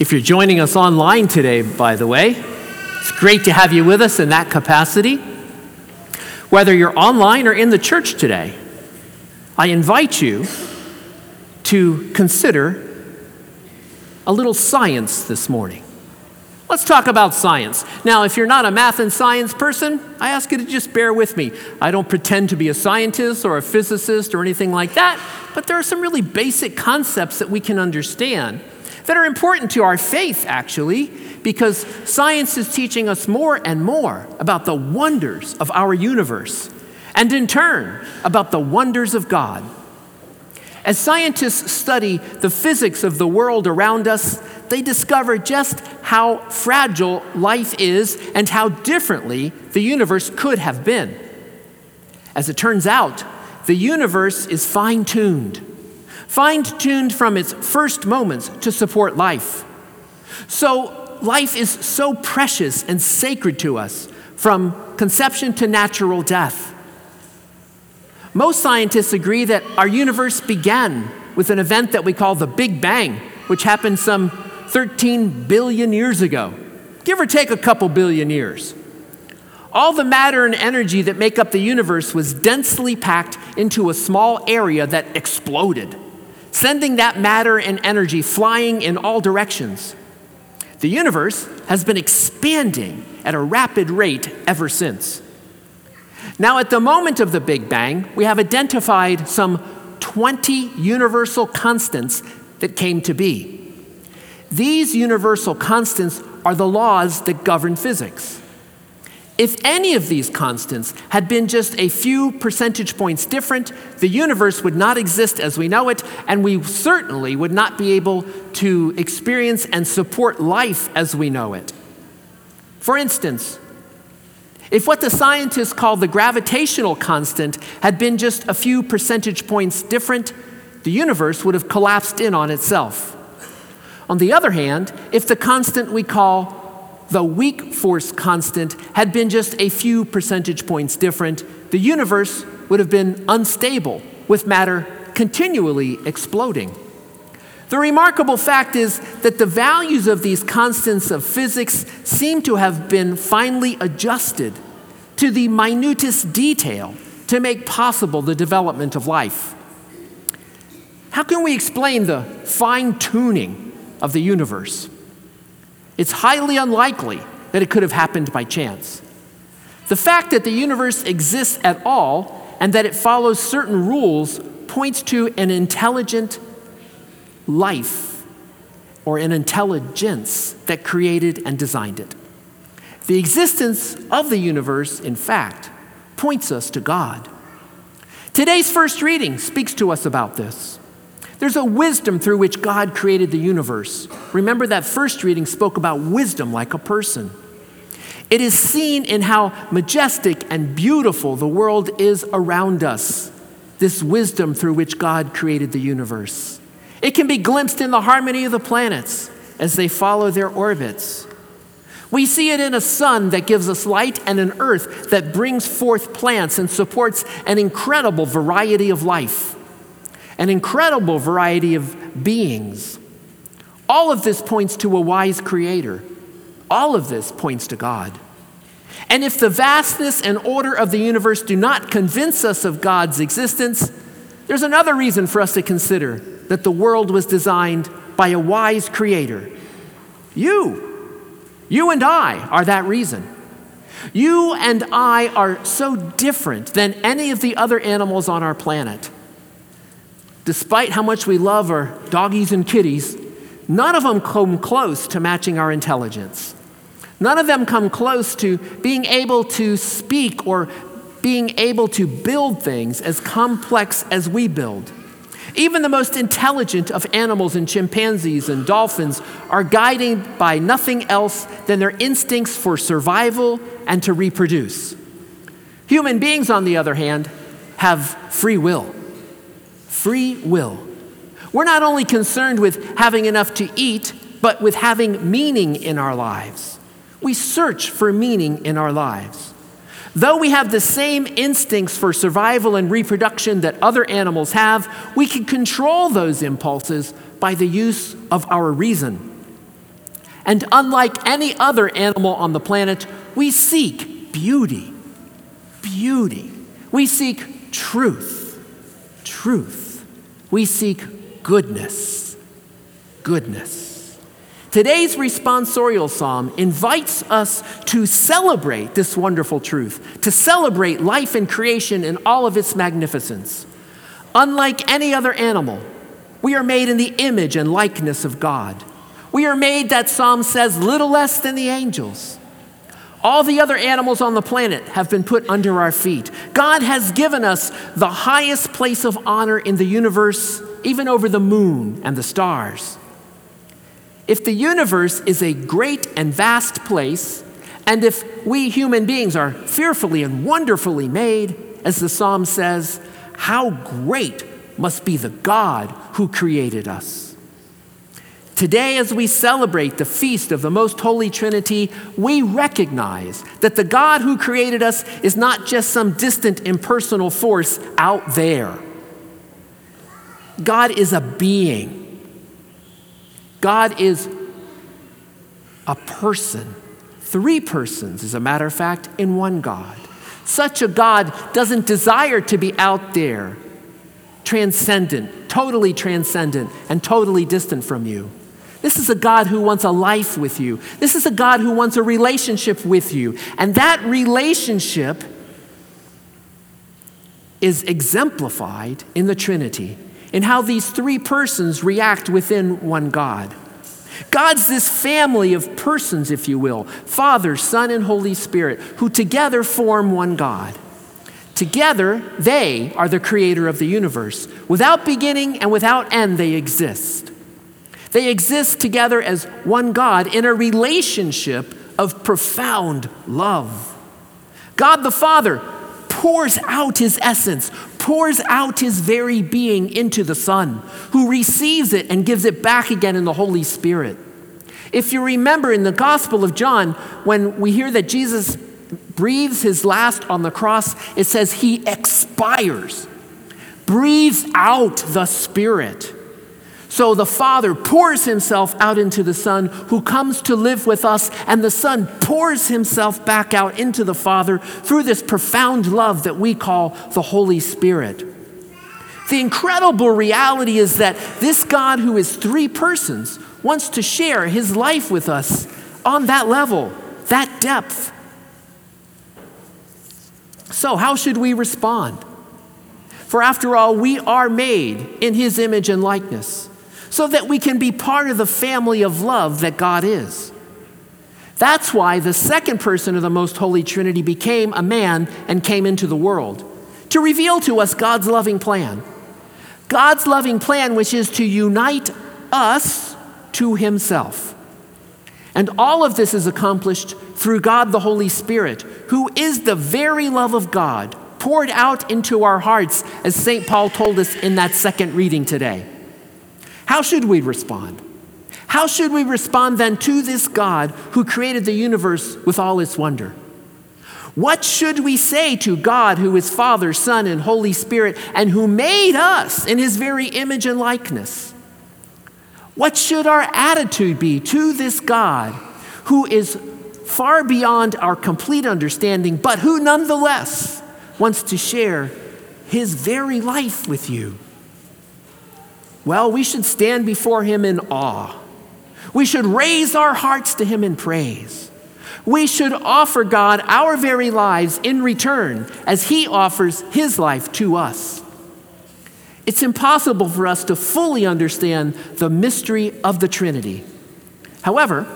If you're joining us online today, by the way, it's great to have you with us in that capacity. Whether you're online or in the church today, I invite you to consider a little science this morning. Let's talk about science. Now, if you're not a math and science person, I ask you to just bear with me. I don't pretend to be a scientist or a physicist or anything like that, but there are some really basic concepts that we can understand that are important to our faith, actually, because science is teaching us more and more about the wonders of our universe, and in turn, about the wonders of God. As scientists study the physics of the world around us, they discover just how fragile life is and how differently the universe could have been. As it turns out, the universe is fine tuned fine tuned from its first moments to support life. So, life is so precious and sacred to us from conception to natural death. Most scientists agree that our universe began with an event that we call the Big Bang, which happened some 13 billion years ago, give or take a couple billion years. All the matter and energy that make up the universe was densely packed into a small area that exploded sending that matter and energy flying in all directions. The universe has been expanding at a rapid rate ever since. Now, at the moment of the Big Bang, we have identified some 20 universal constants that came to be. These universal constants are the laws that govern physics. If any of these constants had been just a few percentage points different, the universe would not exist as we know it, and we certainly would not be able to experience and support life as we know it. For instance, if what the scientists call the gravitational constant had been just a few percentage points different, the universe would have collapsed in on itself. On the other hand, if the constant we call the weak force constant had been just a few percentage points different, the universe would have been unstable, with matter continually exploding. The remarkable fact is that the values of these constants of physics seem to have been finely adjusted to the minutest detail to make possible the development of life. How can we explain the fine tuning of the universe? It's highly unlikely that it could have happened by chance. The fact that the universe exists at all and that it follows certain rules points to an intelligent life or an intelligence that created and designed it. The existence of the universe, in fact, points us to God. Today's first reading speaks to us about this. There's a wisdom through which God created the universe. Remember that first reading spoke about wisdom like a person. It is seen in how majestic and beautiful the world is around us, this wisdom through which God created the universe. It can be glimpsed in the harmony of the planets as they follow their orbits. We see it in a sun that gives us light and an earth that brings forth plants and supports an incredible variety of life an incredible variety of beings. All of this points to a wise creator. All of this points to God. And if the vastness and order of the universe do not convince us of God's existence, there's another reason for us to consider that the world was designed by a wise creator. You, you and I are that reason. You and I are so different than any of the other animals on our planet despite how much we love our doggies and kitties, none of them come close to matching our intelligence. None of them come close to being able to speak or being able to build things as complex as we build. Even the most intelligent of animals and chimpanzees and dolphins are guided by nothing else than their instincts for survival and to reproduce. Human beings, on the other hand, have free will free will. We're not only concerned with having enough to eat, but with having meaning in our lives. We search for meaning in our lives. Though we have the same instincts for survival and reproduction that other animals have, we can control those impulses by the use of our reason. And unlike any other animal on the planet, we seek beauty. Beauty. We seek truth. Truth. We seek goodness. Goodness. Today's responsorial psalm invites us to celebrate this wonderful truth, to celebrate life and creation in all of its magnificence. Unlike any other animal, we are made in the image and likeness of God. We are made, that psalm says, little less than the angels. All the other animals on the planet have been put under our feet. God has given us the highest place of honor in the universe, even over the moon and the stars. If the universe is a great and vast place, and if we human beings are fearfully and wonderfully made, as the psalm says, how great must be the God who created us. Today, as we celebrate the feast of the Most Holy Trinity, we recognize that the God who created us is not just some distant impersonal force out there. God is a being, God is a person, three persons, as a matter of fact, in one God. Such a God doesn't desire to be out there transcendent, totally transcendent, and totally distant from you. This is a God who wants a life with you. This is a God who wants a relationship with you. And that relationship is exemplified in the Trinity, in how these three persons react within one God. God's this family of persons, if you will Father, Son, and Holy Spirit, who together form one God. Together, they are the creator of the universe. Without beginning and without end, they exist. They exist together as one God in a relationship of profound love. God the Father pours out his essence, pours out his very being into the Son, who receives it and gives it back again in the Holy Spirit. If you remember in the Gospel of John, when we hear that Jesus breathes his last on the cross, it says he expires, breathes out the Spirit. So the Father pours himself out into the Son who comes to live with us, and the Son pours himself back out into the Father through this profound love that we call the Holy Spirit. The incredible reality is that this God, who is three persons, wants to share his life with us on that level, that depth. So, how should we respond? For after all, we are made in his image and likeness so that we can be part of the family of love that God is. That's why the second person of the most holy Trinity became a man and came into the world to reveal to us God's loving plan. God's loving plan, which is to unite us to himself. And all of this is accomplished through God the Holy Spirit, who is the very love of God poured out into our hearts, as St. Paul told us in that second reading today. How should we respond? How should we respond then to this God who created the universe with all its wonder? What should we say to God, who is Father, Son, and Holy Spirit, and who made us in his very image and likeness? What should our attitude be to this God who is far beyond our complete understanding, but who nonetheless wants to share his very life with you? Well, we should stand before him in awe. We should raise our hearts to him in praise. We should offer God our very lives in return as he offers his life to us. It's impossible for us to fully understand the mystery of the Trinity. However,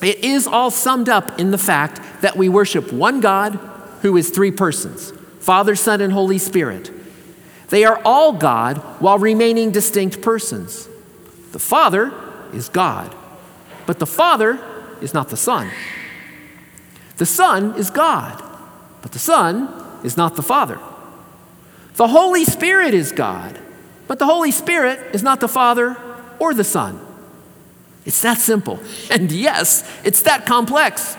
it is all summed up in the fact that we worship one God who is three persons Father, Son, and Holy Spirit. They are all God while remaining distinct persons. The Father is God, but the Father is not the Son. The Son is God, but the Son is not the Father. The Holy Spirit is God, but the Holy Spirit is not the Father or the Son. It's that simple. And yes, it's that complex.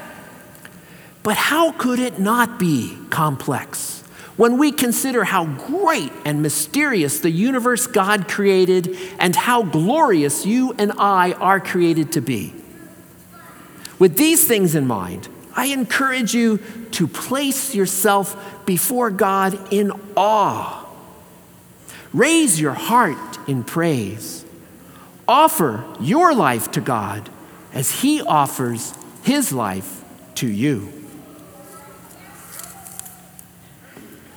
But how could it not be complex when we consider how great and mysterious the universe God created and how glorious you and I are created to be? With these things in mind, I encourage you to place yourself before God in awe. Raise your heart in praise. Offer your life to God as He offers His life to you.